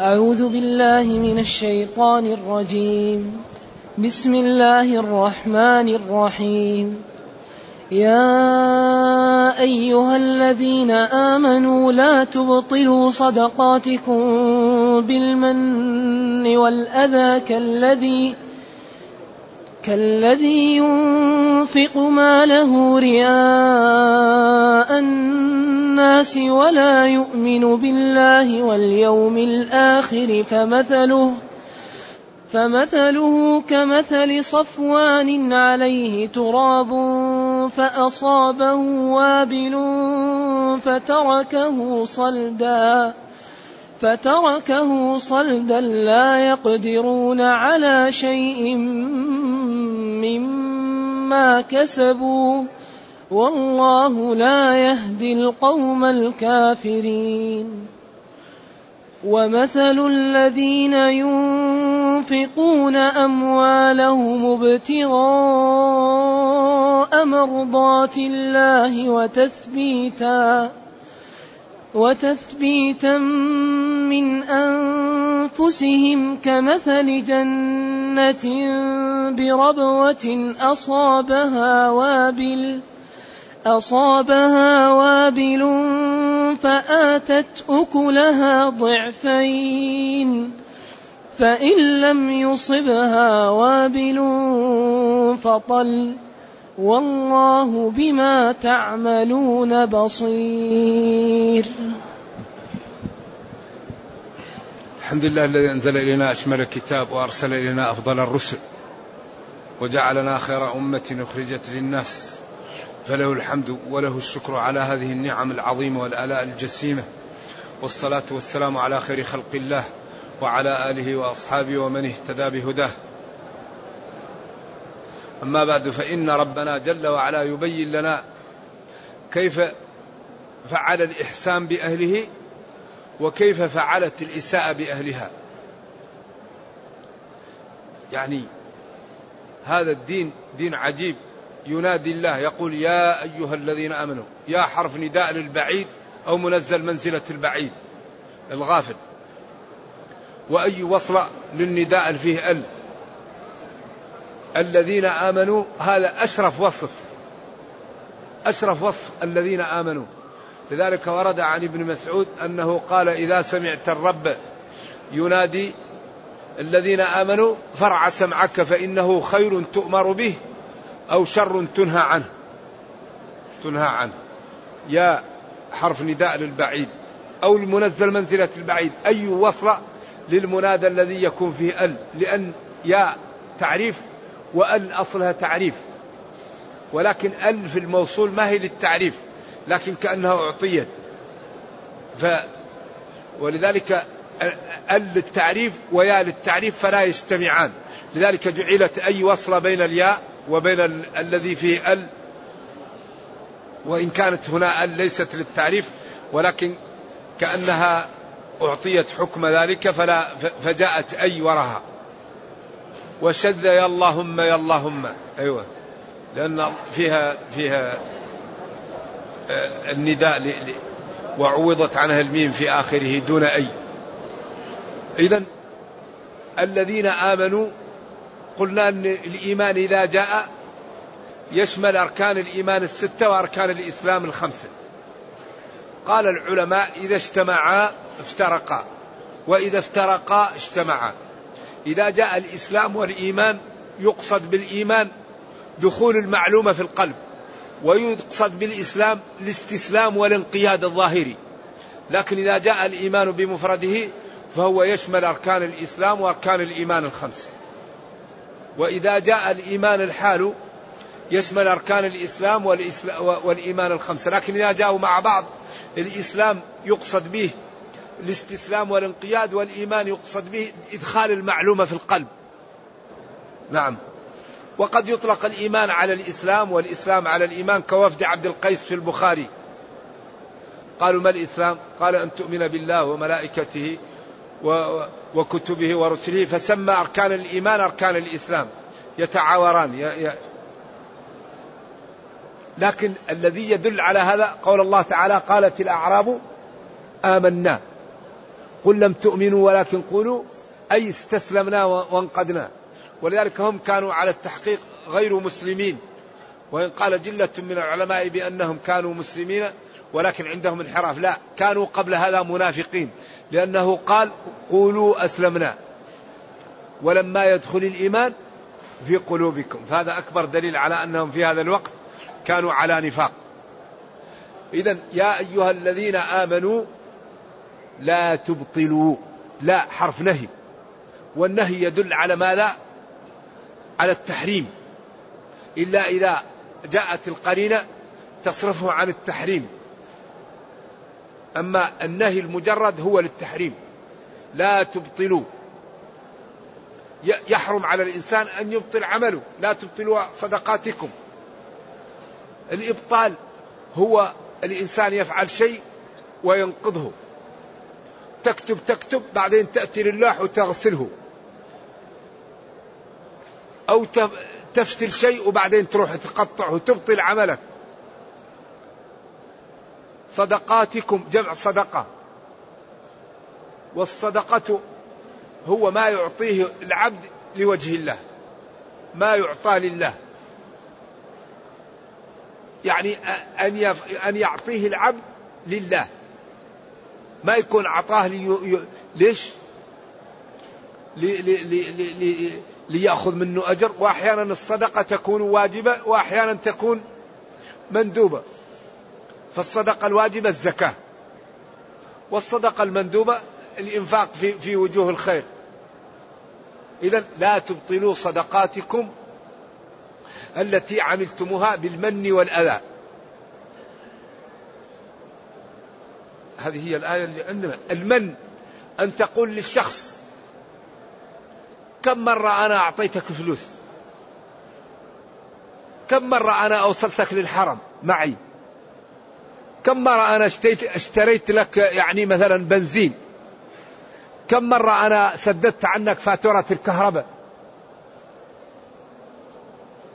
أعوذ بالله من الشيطان الرجيم. بسم الله الرحمن الرحيم. يا أيها الذين آمنوا لا تبطلوا صدقاتكم بالمن والأذى كالذي كالذي ينفق ماله رئاء الناس ولا يؤمن بالله واليوم الآخر فمثله فمثله كمثل صفوان عليه تراب فأصابه وابل فتركه صلدا فتركه صلدا لا يقدرون على شيء مما كسبوا والله لا يهدي القوم الكافرين. ومثل الذين ينفقون أموالهم ابتغاء مرضات الله وتثبيتا وتثبيتا من أنفسهم كمثل جنة بربوة أصابها وابل أصابها وابل فآتت أكلها ضعفين فإن لم يصبها وابل فطل. والله بما تعملون بصير. الحمد لله الذي أنزل إلينا أشمل الكتاب وأرسل إلينا أفضل الرسل وجعلنا خير أمة أخرجت للناس. فله الحمد وله الشكر على هذه النعم العظيمة والآلاء الجسيمة. والصلاة والسلام على خير خلق الله وعلى آله وأصحابه ومن اهتدى بهداه. أما بعد فإن ربنا جل وعلا يبين لنا كيف فعل الإحسان بأهله وكيف فعلت الإساءة بأهلها. يعني هذا الدين دين عجيب. ينادي الله يقول يا أيها الذين آمنوا يا حرف نداء للبعيد أو منزل منزلة البعيد. الغافل. وأي وصل للنداء فيه ال. الذين آمنوا هذا أشرف وصف. أشرف وصف الذين آمنوا. لذلك ورد عن ابن مسعود أنه قال إذا سمعت الرب ينادي الذين آمنوا فرع سمعك فإنه خير تؤمر به. أو شر تنهى عنه. تنهى عنه. يا حرف نداء للبعيد. أو المنزل منزلة البعيد. أي وصل للمنادى الذي يكون فيه ال. لأن يا تعريف وأل أصلها تعريف. ولكن ال في الموصول ما هي للتعريف. لكن كأنها أعطيت. ف ولذلك ال للتعريف ويا للتعريف فلا يجتمعان. لذلك جعلت أي وصلة بين الياء وبين ال... الذي فيه ال وإن كانت هنا ال ليست للتعريف ولكن كأنها أعطيت حكم ذلك فلا فجاءت أي وراها وشذ يا اللهم يا اللهم. أيوة. لأن فيها فيها النداء وعوضت عنها الميم في آخره دون أي. إذا الذين آمنوا قلنا أن الإيمان إذا جاء يشمل أركان الإيمان الستة وأركان الإسلام الخمسة. قال العلماء إذا اجتمعا افترقا وإذا افترقا اجتمعا. إذا جاء الإسلام والإيمان يقصد بالإيمان دخول المعلومة في القلب ويقصد بالإسلام الاستسلام والانقياد الظاهري. لكن إذا جاء الإيمان بمفرده فهو يشمل أركان الإسلام وأركان الإيمان الخمسة. وإذا جاء الإيمان الحال يشمل أركان الإسلام والإيمان الخمسة لكن إذا جاءوا مع بعض الإسلام يقصد به الاستسلام والانقياد والإيمان يقصد به إدخال المعلومة في القلب. نعم. وقد يطلق الإيمان على الإسلام والإسلام على الإيمان كوفد عبد القيس في البخاري. قالوا ما الإسلام؟ قال أن تؤمن بالله وملائكته وكتبه ورسله فسمى أركان الإيمان أركان الإسلام. يتعاوران. لكن الذي يدل على هذا قول الله تعالى قالت الأعراب آمنا. قل لم تؤمنوا ولكن قولوا أي استسلمنا وانقدنا ولذلك هم كانوا على التحقيق غير مسلمين. وإن قال جلة من العلماء بأنهم كانوا مسلمين ولكن عندهم انحراف. لا كانوا قبل هذا منافقين. لأنه قال قولوا أسلمنا. ولما يدخل الإيمان في قلوبكم. فهذا أكبر دليل على أنهم في هذا الوقت كانوا على نفاق. إذا يا أيها الذين آمنوا لا تبطلوا. لا حرف نهي. والنهي يدل على ماذا على التحريم. إلا إذا جاءت القرينة تصرفه عن التحريم. أما النهي المجرد هو للتحريم. لا تبطلوا. يحرم على الإنسان أن يبطل عمله. لا تبطلوا صدقاتكم. الإبطال هو الإنسان يفعل شيء وينقضه. تكتب تكتب بعدين تأتي لله وتغسله. أو تفتل شيء وبعدين تروح تقطعه وتبطل عملك. صدقاتكم جمع صدقة. والصدقة هو ما يعطيه العبد لوجه الله. ما يعطى لله. يعني أن أن يعطيه العبد لله. ما يكون عطاه لي ليش؟ لي لي لي لي ليأخذ منه أجر. وأحيانا الصدقة تكون واجبة وأحيانا تكون مندوبة. فالصدقة الواجبة الزكاة. والصدقة المندوبة الإنفاق في, في وجوه الخير. إذا لا تبطلوا صدقاتكم التي عملتموها بالمن والأذى. هذه هي الآية اللي عندنا. المن أن تقول للشخص كم مرة أنا أعطيتك فلوس؟ كم مرة أنا أوصلتك للحرم؟ معي. كم مرة أنا اشتريت, اشتريت لك يعني مثلا بنزين؟ كم مرة أنا سددت عنك فاتورة الكهرباء؟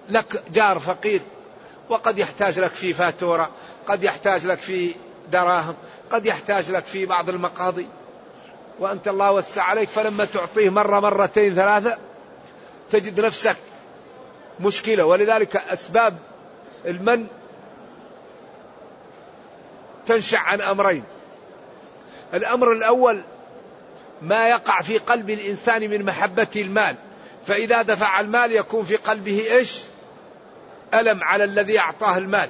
لك جار فقير وقد يحتاج لك في فاتورة قد يحتاج لك في دراهم قد يحتاج لك في بعض المقاضي. وأنت الله وسع عليك فلما تعطيه مرة مرتين ثلاثة تجد نفسك مشكلة. ولذلك أسباب المن تنشأ عن أمرين. الأمر الأول ما يقع في قلب الإنسان من محبة المال. فإذا دفع المال يكون في قلبه إيش؟ ألم على الذي أعطاه المال.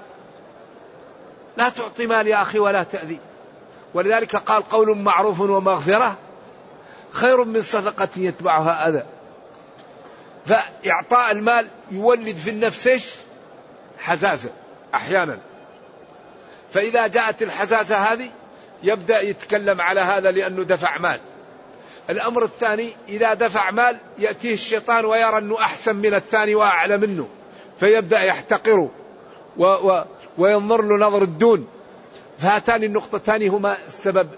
لا تعطي مال يا أخي ولا تأذي. ولذلك قال قول معروف ومغفرة خير من صدقة يتبعها أذى. فإعطاء المال يولد في النفس حزازة أحيانا. فإذا جاءت الحزازة هذه يبدأ يتكلم على هذا لأنه دفع مال. الأمر الثاني إذا دفع مال يأتيه الشيطان ويرى أنه أحسن من الثاني وأعلى منه فيبدأ يحتقره و و وينظر له نظر الدون. فهاتان النقطتان هما السبب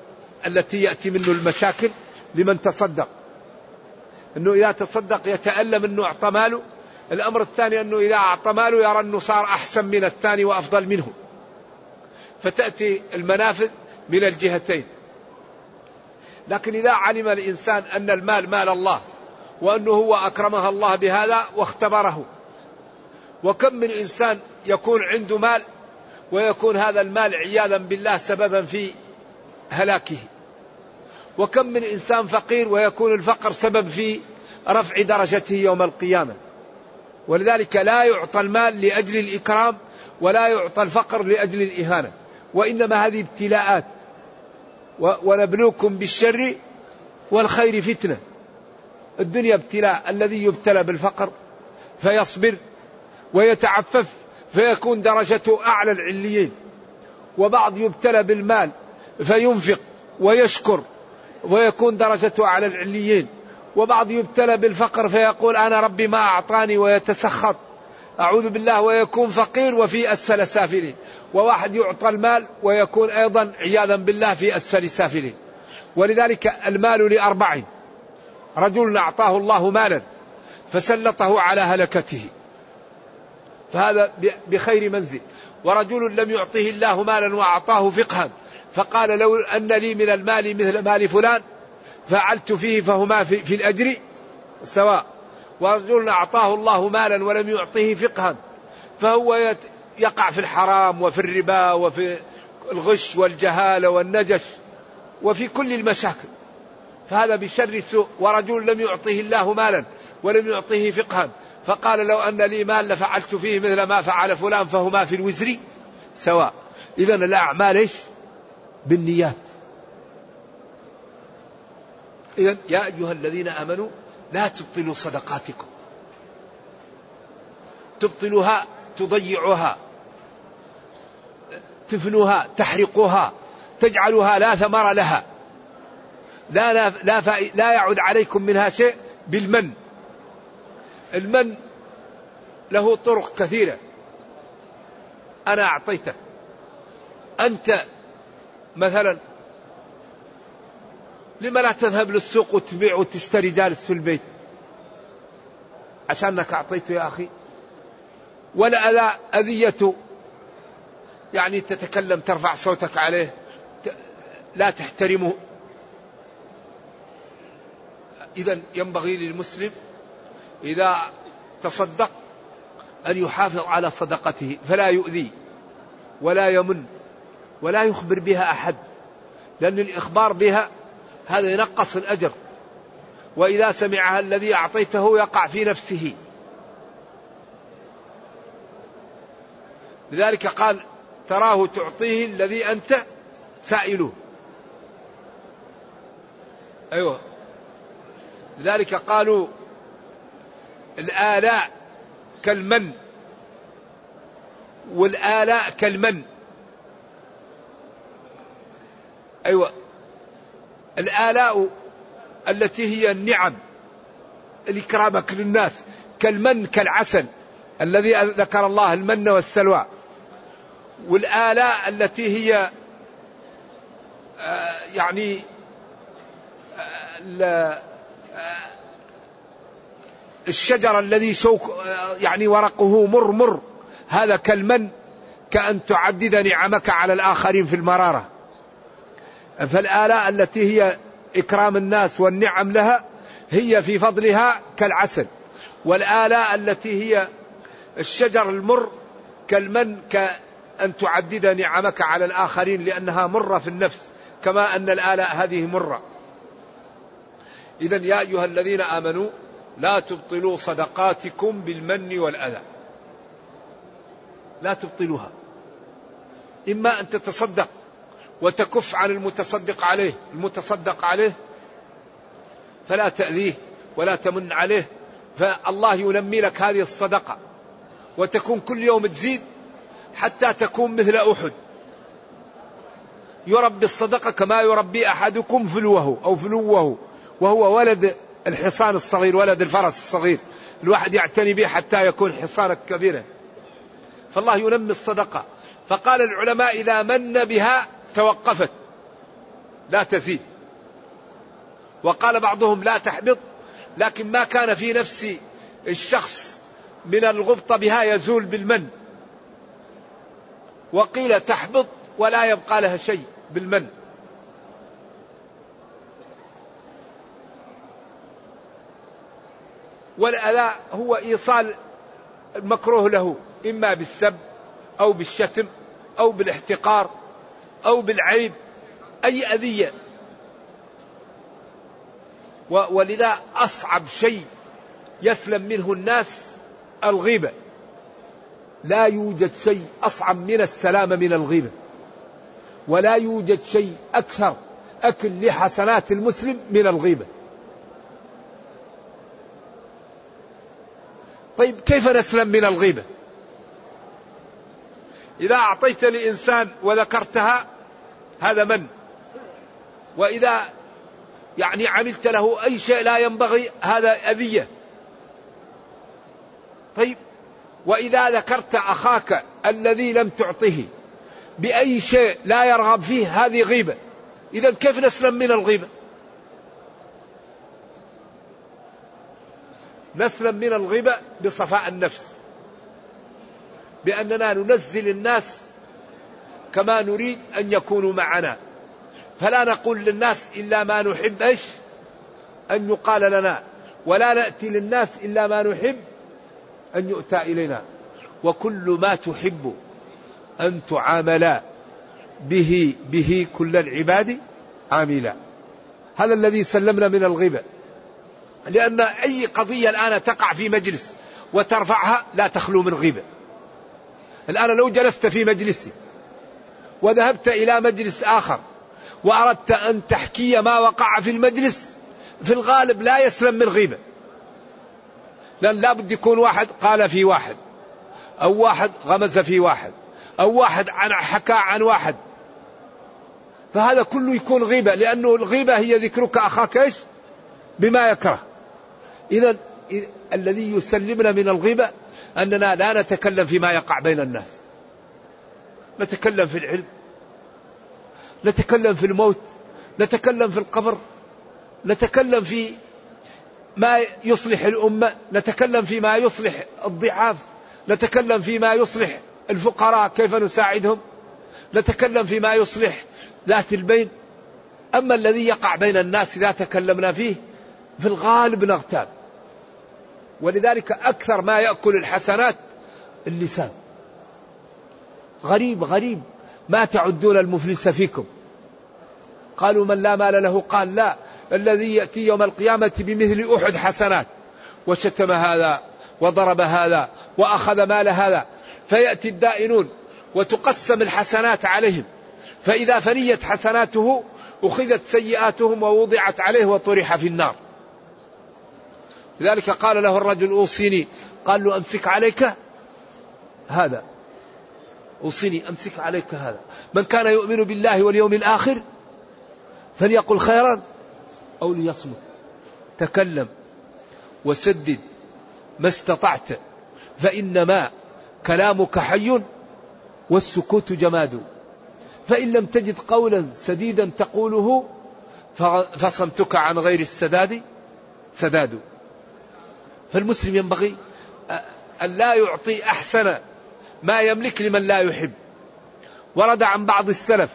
التي يأتي منه المشاكل لمن تصدق. أنه إذا تصدق يتألم أنه أعطى ماله. الأمر الثاني أنه إذا أعطى ماله يرى أنه صار أحسن من الثاني وأفضل منه. فتأتي المنافذ من الجهتين. لكن إذا علم الإنسان أن المال مال الله وأنه هو أكرمها الله بهذا واختبره. وكم من إنسان يكون عنده مال ويكون هذا المال عياذا بالله سببا في هلاكه. وكم من إنسان فقير ويكون الفقر سبب في رفع درجته يوم القيامة. ولذلك لا يعطى المال لأجل الإكرام ولا يعطى الفقر لأجل الإهانة. وإنما هذه ابتلاءات. ونبلوكم بالشر والخير فتنة. الدنيا ابتلاء. الذي يبتلى بالفقر فيصبر ويتعفف فيكون درجته أعلى العليين. وبعض يبتلى بالمال فينفق ويشكر ويكون درجته أعلى العليين. وبعض يبتلى بالفقر فيقول أنا ربي ما أعطاني ويتسخط. أعوذ بالله ويكون فقير وفي أسفل سافلين وواحد يعطى المال ويكون أيضا عياذا بالله في أسفل السافلين. ولذلك المال لأربع. رجل أعطاه الله مالا فسلطه على هلكته. فهذا بخير منزل. ورجل لم يعطه الله مالا وأعطاه فقها. فقال لو أن لي من المال مثل مال فلان فعلت فيه فهما في, في الأجر سواء. ورجل أعطاه الله مالا ولم يعطه فقها. فهو يقع في الحرام وفي الربا وفي الغش والجهالة والنجش وفي كل المشاكل. فهذا بشر السوء. ورجل لم يعطه الله مالا ولم يعطه فقها. فقال لو أن لي مال لفعلت فيه مثل ما فعل فلان فهما في الوزر سواء. إذا الأعمال إيش؟ بالنيات. إذا يا أيها الذين آمنوا لا تبطلوا صدقاتكم. تبطلها تضيعها. تفنها تحرقها تجعلها لا ثمر لها. لا لا لا, لا يعود عليكم منها شيء بالمن. المن له طرق كثيرة. أنا اعطيتك أنت مثلا لما لا تذهب للسوق وتبيع وتشتري جالس في البيت؟ عشانك أعطيته يا أخي. ولا أذى أذية يعني تتكلم ترفع صوتك عليه. لا تحترمه. إذا ينبغي للمسلم إذا تصدق أن يحافظ على صدقته فلا يؤذي ولا يمن ولا يخبر بها أحد لأن الإخبار بها هذا ينقص الأجر. وإذا سمعها الذي أعطيته يقع في نفسه. لذلك قال تراه تعطيه الذي أنت سائله. أيوه. لذلك قالوا الآلاء كالمن. والآلاء كالمن. أيوة. الآلاء التي هي النعم الإكرامك للناس كالمن كالعسل الذي ذكر الله المن والسلوى. والآلاء التي هي آه، يعني آه، آه، الشجر الذي شوك يعني ورقه مر مر هذا كالمن كأن تعدد نعمك على الآخرين في المرارة. فالآلاء التي هي إكرام الناس والنعم لها هي في فضلها كالعسل. والآلاء التي هي الشجر المر كالمن كأن تعدد نعمك على الآخرين لأنها مرة في النفس كما أن الآلاء هذه مرة. إذا يا أيها الذين آمنوا لا تبطلوا صدقاتكم بالمن والأذى. لا تبطلوها. إما أن تتصدق وتكف عن المتصدق عليه المتصدق عليه فلا تأذيه ولا تمن عليه فالله ينمي لك هذه الصدقة وتكون كل يوم تزيد حتى تكون مثل أحد. يربي الصدقة كما يربي أحدكم فلوه أو فلوه وهو ولد الحصان الصغير ولد الفرس الصغير الواحد يعتني به حتى يكون حصانا كبيرا فالله ينمي الصدقة. فقال العلماء إذا من بها توقفت لا تزيد. وقال بعضهم لا تحبط لكن ما كان في نفس الشخص من الغبطة بها يزول بالمن. وقيل تحبط ولا يبقى لها شيء بالمن. والأذى هو إيصال المكروه له إما بالسب أو بالشتم أو بالاحتقار. أو بالعيب أي أذية. ولذا أصعب شيء يسلم منه الناس الغيبة. لا يوجد شيء أصعب من السلامة من الغيبة. ولا يوجد شيء أكثر أكل لحسنات المسلم من الغيبة. طيب كيف نسلم من الغيبة؟ إذا أعطيت لإنسان وذكرتها هذا من؟ وإذا يعني عملت له أي شيء لا ينبغي هذا أذية. طيب وإذا ذكرت أخاك الذي لم تعطه بأي شيء لا يرغب فيه هذه غيبة. إذا كيف نسلم من الغيبة؟ نسلم من الغيبة بصفاء النفس. بأننا ننزل الناس كما نريد أن يكونوا معنا. فلا نقول للناس إلا ما نحب إيش؟ أن يقال لنا. ولا نأتي للناس إلا ما نحب أن يؤتى إلينا. وكل ما تحب أن تعامل به به كل العباد عاملا. هذا الذي سلمنا من الغيبة لأن أي قضية الآن تقع في مجلس وترفعها لا تخلو من غيبة الآن لو جلست في مجلس وذهبت إلى مجلس آخر وأردت أن تحكي ما وقع في المجلس في الغالب لا يسلم من غيبة. لأن لابد يكون واحد قال في واحد أو واحد غمز في واحد أو واحد عن حكى عن واحد. فهذا كله يكون غيبة لأنه الغيبة هي ذكرك أخاك إيش؟ بما يكره. إذا الذي يسلمنا من الغيبة أننا لا نتكلم فيما يقع بين الناس. نتكلم في العلم. نتكلم في الموت. نتكلم في القبر. نتكلم في ما يصلح الأمة. نتكلم فيما يصلح الضعاف. نتكلم فيما يصلح الفقراء كيف نساعدهم؟ نتكلم فيما يصلح ذات البين. أما الذي يقع بين الناس إذا تكلمنا فيه في الغالب نغتاب. ولذلك أكثر ما يأكل الحسنات اللسان. غريب غريب. ما تعدون المفلس فيكم؟ قالوا من لا مال له قال لا الذي يأتي يوم القيامة بمثل أحد حسنات. وشتم هذا وضرب هذا وأخذ مال هذا. فيأتي الدائنون وتقسم الحسنات عليهم. فإذا فنيت حسناته أخذت سيئاتهم ووضعت عليه وطرح في النار. لذلك قال له الرجل أوصيني. قال له أمسك عليك هذا. أوصيني أمسك عليك هذا. من كان يؤمن بالله واليوم الآخر فليقل خيرا أو ليصمت. تكلم وسدد. ما استطعت. فإنما كلامك حي والسكوت جماد. فإن لم تجد قولا سديدا تقوله فصمتك عن غير السداد سداد. فالمسلم ينبغي أن لا يعطي أحسن ما يملك لمن لا يحب. ورد عن بعض السلف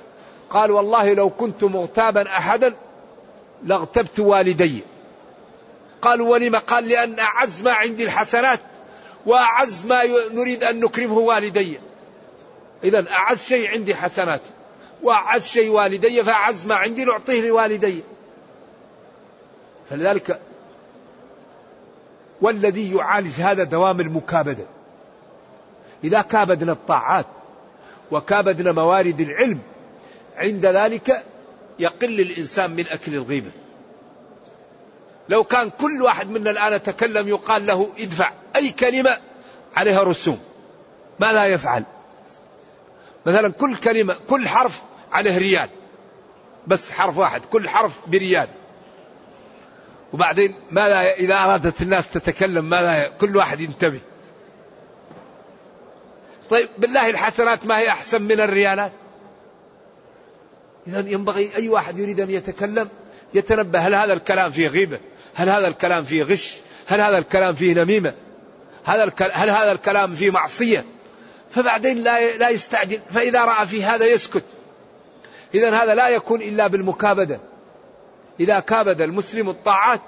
قال والله لو كنت مغتابا أحدا لاغتبت والدي. قالوا ولم قال لأن أعز ما عندي الحسنات وأعز ما نريد أن نكرمه والدي. إذا أعز شيء عندي حسناتي وأعز شيء والدي فأعز ما عندي نعطيه لوالدي. فلذلك والذي يعالج هذا دوام المكابدة. إذا كابدنا الطاعات وكابدنا موارد العلم عند ذلك يقل الإنسان من أكل الغيبة. لو كان كل واحد منا الآن تكلم يقال له ادفع أي كلمة عليها رسوم. ماذا يفعل؟ مثلا كل كلمة كل حرف عليه ريال. بس حرف واحد كل حرف بريال. وبعدين ماذا إذا أرادت الناس تتكلم ماذا كل واحد ينتبه. طيب بالله الحسنات ما هي أحسن من الريالات؟ إذا ينبغي أي واحد يريد أن يتكلم يتنبه هل هذا الكلام فيه غيبة؟ هل هذا الكلام فيه غش؟ هل هذا الكلام فيه نميمة؟ هذا هل هذا الكلام فيه معصية؟ فبعدين لا لا يستعجل فإذا رأى في هذا يسكت. إذا هذا لا يكون إلا بالمكابدة. إذا كابد المسلم الطاعات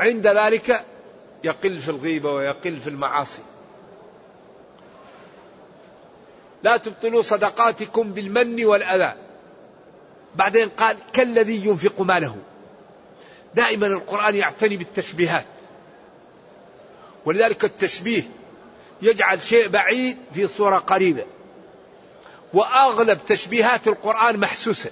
عند ذلك يقل في الغيبة ويقل في المعاصي. لا تبطلوا صدقاتكم بالمن والأذى. بعدين قال كالذي ينفق ماله. دائما القرآن يعتني بالتشبيهات. ولذلك التشبيه يجعل شيء بعيد في صورة قريبة. وأغلب تشبيهات القرآن محسوسة.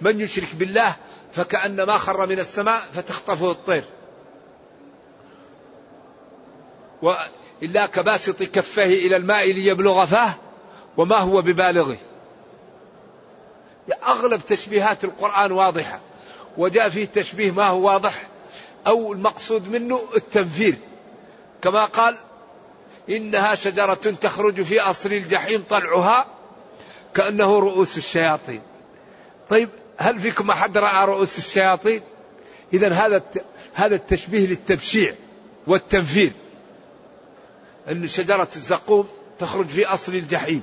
من يشرك بالله فكأنما خر من السماء فتخطفه الطير. وإلا كباسط كفيه إلى الماء ليبلغ فاه وما هو ببالغه. أغلب تشبيهات القرآن واضحة. وجاء فيه تشبيه ما هو واضح أو المقصود منه التنفير. كما قال إنها شجرة تخرج في أصل الجحيم طلعها كأنه رؤوس الشياطين. طيب هل فيكم أحد رأى رؤوس الشياطين؟ إذا هذا هذا التشبيه للتبشيع والتنفير أن شجرة الزقوم تخرج في أصل الجحيم.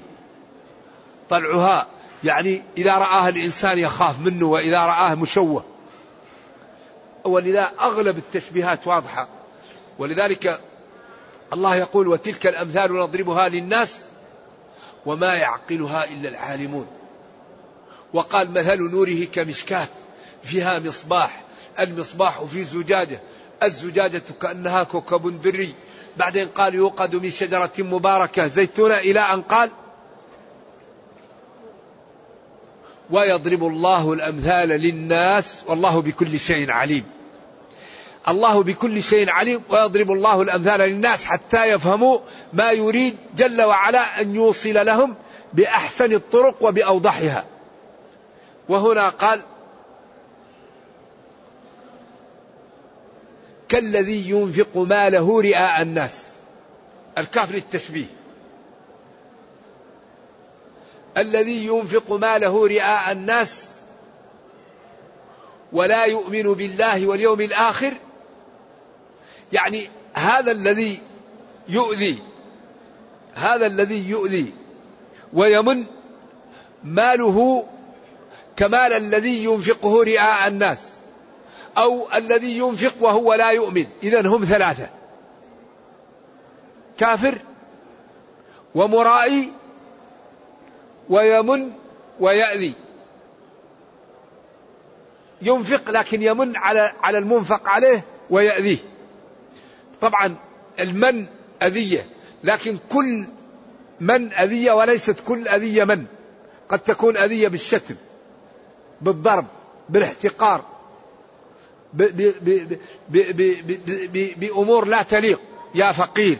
طلعها يعني إذا رآه الإنسان يخاف منه وإذا رآه مشوه. ولذا أغلب التشبيهات واضحة. ولذلك الله يقول وتلك الأمثال نضربها للناس وما يعقلها إلا العالمون. وقال مثل نوره كمشكاة فيها مصباح المصباح في زجاجة الزجاجة كأنها كوكب دري. بعدين قال يوقد من شجرة مباركة زيتونة إلى أن قال ويضرب الله الأمثال للناس والله بكل شيء عليم. الله بكل شيء عليم ويضرب الله الأمثال للناس حتى يفهموا ما يريد جل وعلا أن يوصل لهم بأحسن الطرق وبأوضحها. وهنا قال كالذي ينفق ماله رئاء الناس. الكاف للتشبيه. الذي ينفق ماله رئاء الناس ولا يؤمن بالله واليوم الآخر يعني هذا الذي يؤذي هذا الذي يؤذي ويمن ماله كمال الذي ينفقه رئاء الناس أو الذي ينفق وهو لا يؤمن. إذا هم ثلاثة. كافر ومرائي ويمن ويأذي. ينفق لكن يمن على على المنفق عليه ويأذيه. طبعا المن أذية لكن كل من أذية وليست كل أذية من. قد تكون أذية بالشتم. بالضرب بالاحتقار بأمور لا تليق. يا فقير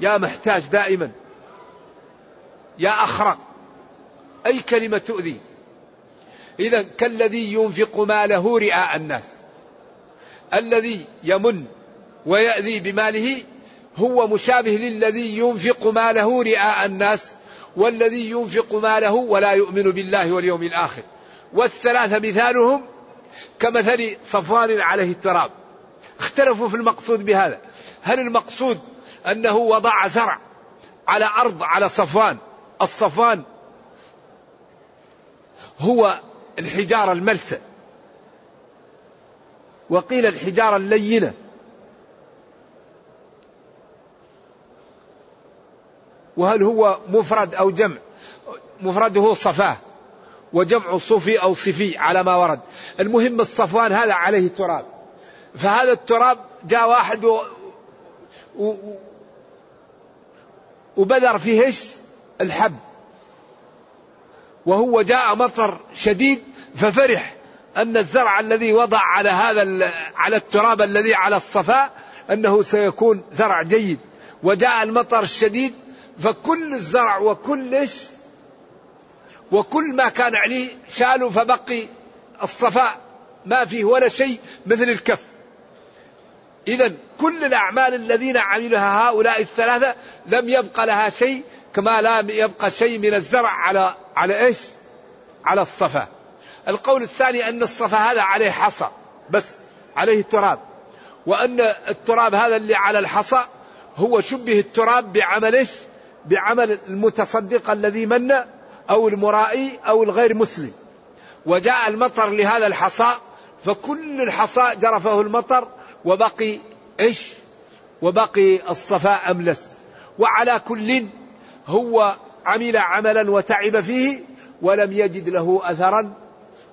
يا محتاج دائما يا أخرق أي كلمة تؤذي؟ إذا كالذي ينفق ماله رئاء الناس. الذي يمن ويأذي بماله هو مشابه للذي ينفق ماله رئاء الناس. والذي ينفق ماله ولا يؤمن بالله واليوم الآخر. والثلاثة مثالهم كمثل صفوان عليه التراب. اختلفوا في المقصود بهذا. هل المقصود أنه وضع زرع على أرض على صفوان؟ الصفوان هو الحجارة الملسة. وقيل الحجارة اللينة. وهل هو مفرد أو جمع؟ مفرده صفاه وجمع صفي أو صفي على ما ورد. المهم الصفوان هذا عليه تراب فهذا التراب جاء واحد و... و... وبذر فيه الحب. وهو جاء مطر شديد ففرح أن الزرع الذي وضع على هذا على التراب الذي على الصفاء أنه سيكون زرع جيد. وجاء المطر الشديد فكل الزرع وكل إيش وكل ما كان عليه شالوا فبقي الصفاء ما فيه ولا شيء مثل الكف إذا كل الأعمال الذين عملها هؤلاء الثلاثة لم يبقى لها شيء كما لا يبقى شيء من الزرع على على إيش؟ على الصفا. القول الثاني أن الصفا هذا عليه حصى بس عليه تراب وأن التراب هذا اللي على الحصى هو شبه التراب بعمل إيش؟ بعمل المتصدق الذي من أو المرائي أو الغير مسلم. وجاء المطر لهذا الحصى فكل الحصى جرفه المطر وبقي إيش؟ وبقي الصفاء أملس. وعلى كل هو عمل عملا وتعب فيه ولم يجد له أثرا.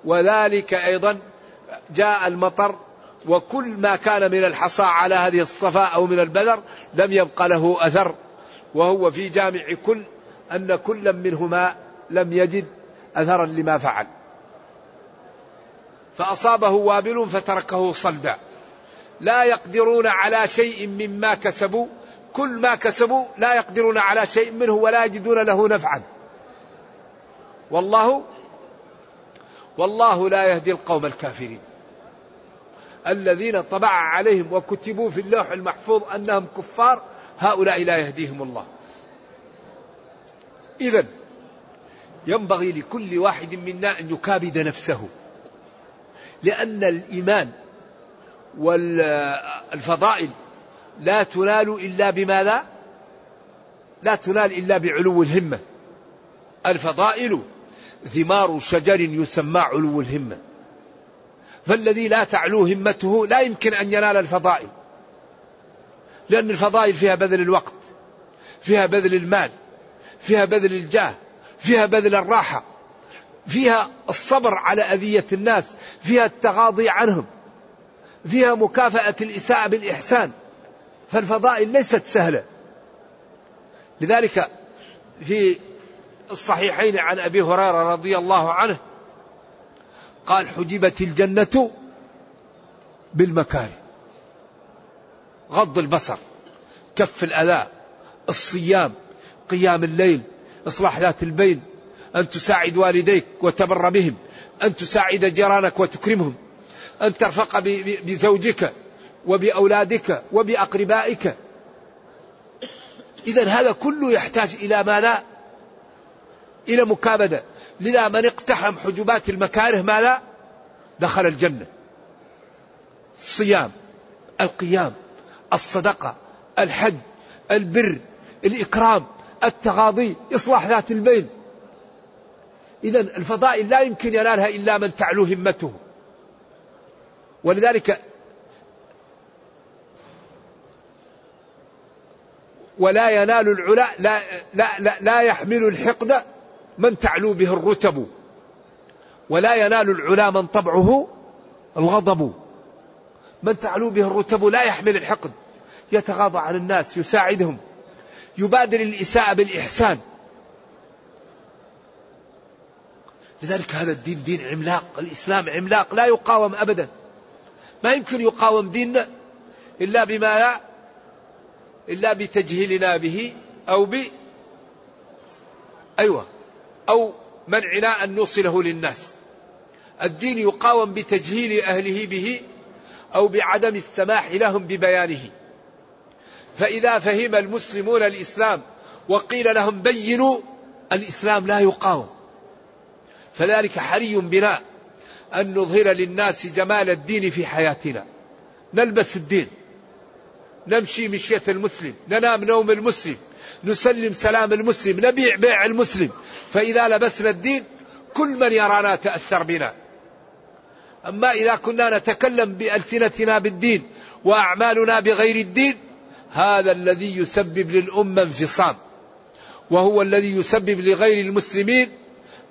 وذلك أيضا جاء المطر وكل ما كان من الحصى على هذه الصفاء أو من البذر لم يبق له أثر. وهو في جامع كل أن كل منهما لم يجد أثرا لما فعل. فأصابه وابل فتركه صلدا. لا يقدرون على شيء مما كسبوا كل ما كسبوا لا يقدرون على شيء منه ولا يجدون له نفعا. والله والله لا يهدي القوم الكافرين. الذين طبع عليهم وكتبوا في اللوح المحفوظ أنهم كفار هؤلاء لا يهديهم الله. اذا ينبغي لكل واحد منا أن يكابد نفسه. لأن الإيمان والفضائل لا تنال إلا بماذا لا تنال إلا بعلو الهمة. الفضائل ثمار شجر يسمى علو الهمة. فالذي لا تعلو همته لا يمكن أن ينال الفضائل. لأن الفضائل فيها بذل الوقت فيها بذل المال فيها بذل الجاه فيها بذل الراحة فيها الصبر على أذية الناس فيها التغاضي عنهم فيها مكافأة الإساءة بالإحسان. فالفضائل ليست سهلة. لذلك في الصحيحين عن أبي هريرة رضي الله عنه قال حجبت الجنة بالمكاره. غض البصر كف الأذى الصيام قيام الليل إصلاح ذات البين أن تساعد والديك وتبر بهم أن تساعد جيرانك وتكرمهم أن ترفق بزوجك وبأولادك وبأقربائك. إذا هذا كله يحتاج إلى ماذا؟ إلى مكابدة. لذا من اقتحم حجبات المكاره ماذا؟ دخل الجنة. الصيام القيام. الصدقة الحج البر الإكرام التغاضي إصلاح ذات البين. إذا الفضائل لا يمكن ينالها إلا من تعلو همته. ولذلك ولا ينال العلا لا, لا, لا, لا يحمل الحقد من تعلو به الرتب. ولا ينال العلا من طبعه الغضب. من تعلو به الرتب لا يحمل الحقد. يتغاضى عن الناس يساعدهم. يبادر الإساءة بالإحسان. لذلك هذا الدين دين عملاق. الإسلام عملاق لا يقاوم أبدا. ما يمكن يقاوم ديننا إلا بما لا إلا بتجهيلنا به أو ب أيوة أو منعنا أن نوصله للناس. الدين يقاوم بتجهيل أهله به أو بعدم السماح لهم ببيانه. فإذا فهم المسلمون الإسلام وقيل لهم بينوا الإسلام لا يقاوم فذلك حري بنا أن نظهر للناس جمال الدين في حياتنا. نلبس الدين. نمشي مشية المسلم. ننام نوم المسلم. نسلم سلام المسلم. نبيع بيع المسلم. فإذا لبسنا الدين كل من يرانا تأثر بنا. أما إذا كنا نتكلم بألسنتنا بالدين وأعمالنا بغير الدين هذا الذي يسبب للأمة انفصام وهو الذي يسبب لغير المسلمين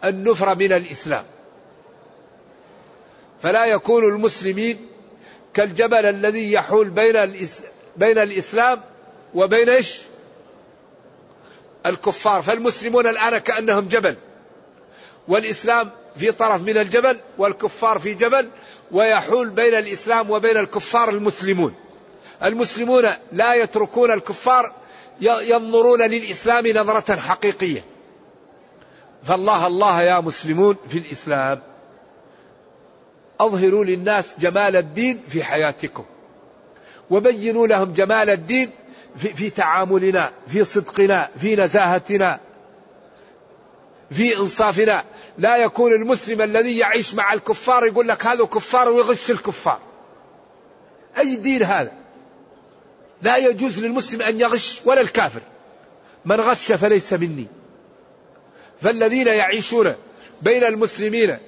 النفر من الإسلام. فلا يكون المسلمين كالجبل الذي يحول بين بين الإسلام وبين إيش؟ الكفار. فالمسلمون الآن كأنهم جبل والإسلام في طرف من الجبل والكفار في جبل ويحول بين الإسلام وبين الكفار المسلمون. المسلمون لا يتركون الكفار ينظرون للإسلام نظرة حقيقية. فالله الله يا مسلمون في الإسلام أظهروا للناس جمال الدين في حياتكم وبينوا لهم جمال الدين في, في تعاملنا في صدقنا في نزاهتنا. في إنصافنا. لا يكون المسلم الذي يعيش مع الكفار يقول لك هذا كفار ويغش الكفار. أي دين هذا؟ لا يجوز للمسلم أن يغش ولا الكافر. من غش فليس مني. فالذين يعيشون بين المسلمين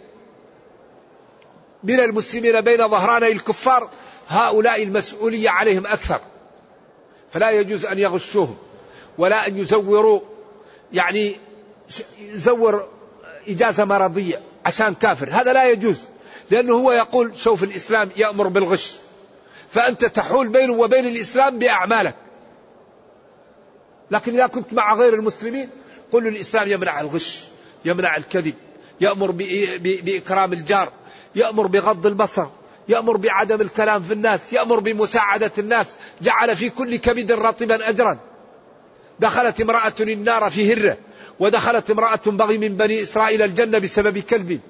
من المسلمين بين ظهراني الكفار هؤلاء المسؤولية عليهم أكثر. فلا يجوز أن يغشوهم ولا أن يزوروا يعني يزور إجازة مرضية عشان كافر. هذا لا يجوز لأنه هو يقول شوف الإسلام يأمر بالغش. فأنت تحول بينه وبين الإسلام بأعمالك. لكن إذا كنت مع غير المسلمين قل الإسلام يمنع الغش يمنع الكذب يأمر بإكرام الجار يأمر بغض البصر يأمر بعدم الكلام في الناس يأمر بمساعدة الناس. جعل في كل كبد رطبا أجرا. دخلت امرأة النار في هرة. ودخلت امرأة بغي من بني إسرائيل الجنة بسبب كلب.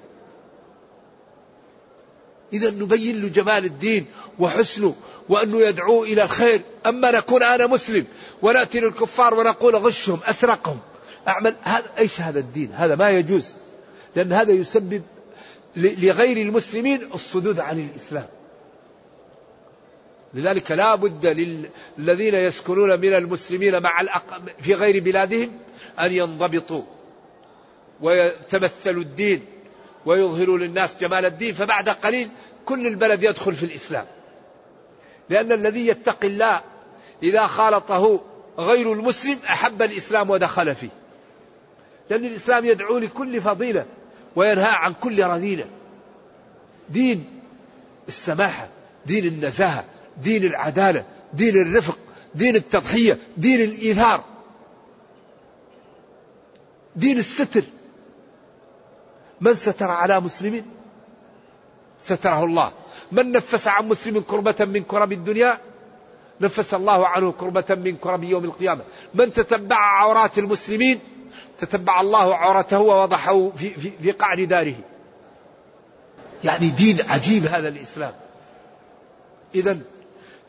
إذا نبين له جمال الدين وحسنه وأنه يدعو إلى الخير. أما نكون أنا مسلم ونأتي للكفار ونقول غشهم أسرقهم. أعمل هذا إيش هذا الدين؟ هذا ما يجوز. لأن هذا يسبب لغير المسلمين الصدود عن الإسلام. لذلك لا بد للذين يسكنون من المسلمين مع في غير بلادهم أن ينضبطوا ويتمثل الدين ويظهر للناس جمال الدين. فبعد قليل كل البلد يدخل في الإسلام. لأن الذي يتقي الله إذا خالطه غير المسلم أحب الإسلام ودخل فيه. لأن الإسلام يدعو لكل فضيلة وينهى عن كل رذيلة. دين السماحة دين النزاهة دين العدالة دين الرفق دين التضحية دين الإيثار. دين الستر. من ستر على مسلم؟ ستره الله. من نفس عن مسلم كربة من كرب الدنيا؟ نفس الله عنه كربة من كرب يوم القيامة. من تتبع عورات المسلمين؟ تتبع الله عورته ووضحه في, في, في قعر داره. يعني دين عجيب هذا الإسلام. إذا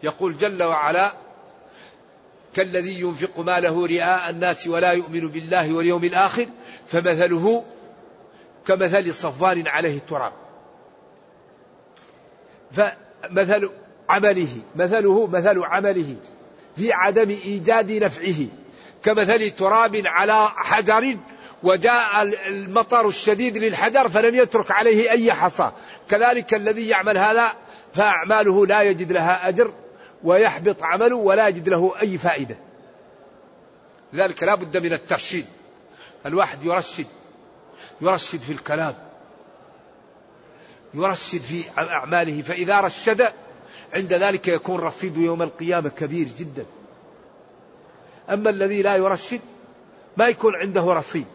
يقول جل وعلا كالذي ينفق ماله رئاء الناس ولا يؤمن بالله واليوم الآخر فمثله كمثل صفوان عليه التراب. فمثل عمله مثله مثل عمله في عدم إيجاد نفعه كمثل تراب على حجر وجاء المطر الشديد للحجر فلم يترك عليه أي حصى. كذلك الذي يعمل هذا فأعماله لا يجد لها أجر. ويحبط عمله ولا يجد له أي فائدة. لذلك لا بد من الترشيد. الواحد يرشد يرشد في الكلام يرشد في أعماله. فإذا رشد عند ذلك يكون رصيده يوم القيامة كبير جدا. أما الذي لا يرشد ما يكون عنده رصيد.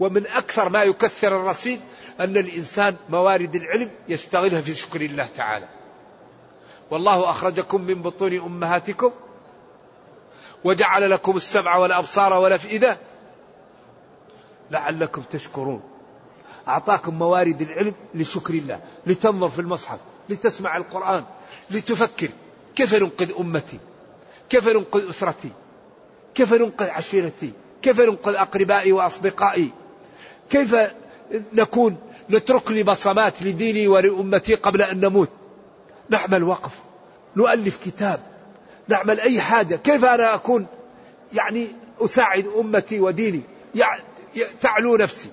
ومن أكثر ما يكثر الرصيد أن الإنسان موارد العلم يشتغلها في شكر الله تعالى. والله أخرجكم من بطون أمهاتكم وجعل لكم السمع والأبصار والأفئدة لعلكم تشكرون. أعطاكم موارد العلم لشكر الله لتنظر في المصحف لتسمع القرآن لتفكر كيف ننقذ أمتي؟ كيف ننقذ أسرتي؟ كيف ننقذ عشيرتي؟ كيف ننقذ أقربائي وأصدقائي؟ كيف نكون نترك لي بصمات لديني ولأمتي قبل أن نموت؟ نعمل وقف نؤلف كتاب نعمل أي حاجة. كيف أنا أكون يعني أساعد أمتي وديني؟ تعلو نفسي.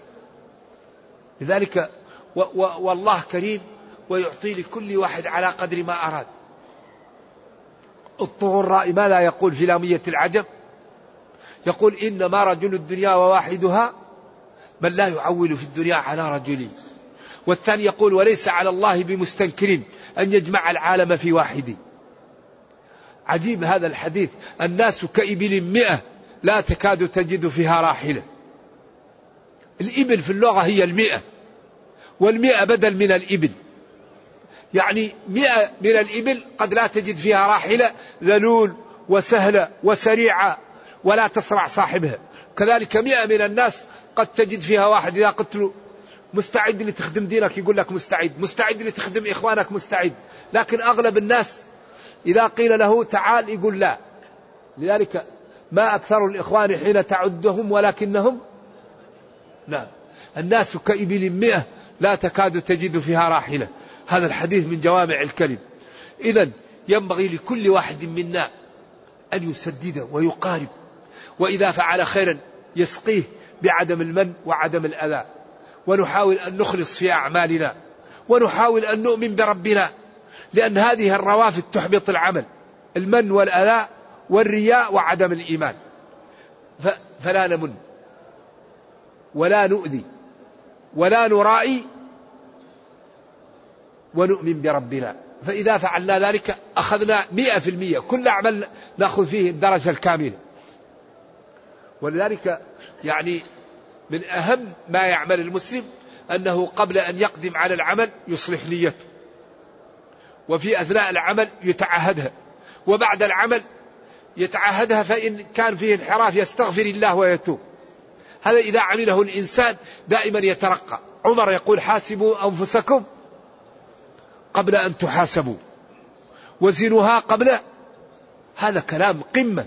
لذلك و و والله كريم ويعطي لكل واحد على قدر ما أراد. الطغراء ماذا يقول في لامية العجب يقول إنما رجل الدنيا وواحدها من لا يعول في الدنيا على رجل. والثاني يقول وليس على الله بمستنكر أن يجمع العالم في واحد. عجيب هذا الحديث. الناس كإبل مئة لا تكاد تجد فيها راحلة. الإبل في اللغة هي المئة. والمئة بدل من الإبل. يعني مئة من الإبل قد لا تجد فيها راحلة ذلول وسهلة وسريعة ولا تسرع صاحبها. كذلك مئة من الناس قد تجد فيها واحد. إذا له مستعد لتخدم دينك يقول لك مستعد مستعد لتخدم إخوانك مستعد. لكن أغلب الناس إذا قيل له تعال يقول لا. لذلك ما أكثر الإخوان حين تعدهم ولكنهم لا الناس كإبل مئة لا تكاد تجد فيها راحلة. هذا الحديث من جوامع الكلم. إذا ينبغي لكل واحد منا أن يسدد ويقارب. وإذا فعل خيرا يسقيه بعدم المن وعدم الأذى. ونحاول أن نخلص في أعمالنا ونحاول أن نؤمن بربنا لأن هذه الروافد تحبط العمل المن والأذى والرياء وعدم الإيمان. فلا نمن ولا نؤذي ولا نرائي ونؤمن بربنا. فإذا فعلنا ذلك أخذنا مئة في المئة كل عمل نأخذ فيه الدرجة الكاملة. ولذلك يعني من أهم ما يعمل المسلم أنه قبل أن يقدم على العمل يصلح نيته. وفي أثناء العمل يتعهدها. وبعد العمل يتعهدها فإن كان فيه انحراف يستغفر الله ويتوب. هذا إذا عمله الإنسان دائما يترقى. عمر يقول حاسبوا أنفسكم قبل أن تحاسبوا. وزنوها قبل. هذا كلام قمة.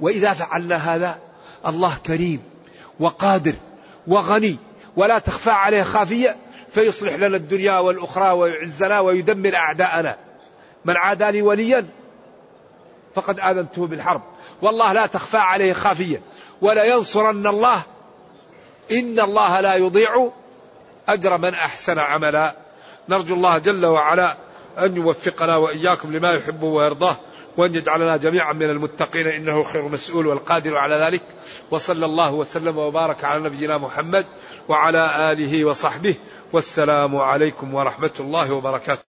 وإذا فعلنا هذا الله كريم. وقادر وغني ولا تخفى عليه خافية فيصلح لنا الدنيا والأخرى ويعزنا ويدمر أعداءنا. من عادى لي وليا فقد آذنته بالحرب. والله لا تخفى عليه خافية. ولا ينصرن الله. إن الله لا يضيع أجر من أحسن عملا. نرجو الله جل وعلا أن يوفقنا وإياكم لما يحبه ويرضاه. وأن يجعلنا جميعا من المتقين إنه خير مسؤول والقادر على ذلك. وصلى الله وسلم وبارك على نبينا محمد وعلى آله وصحبه. والسلام عليكم ورحمة الله وبركاته.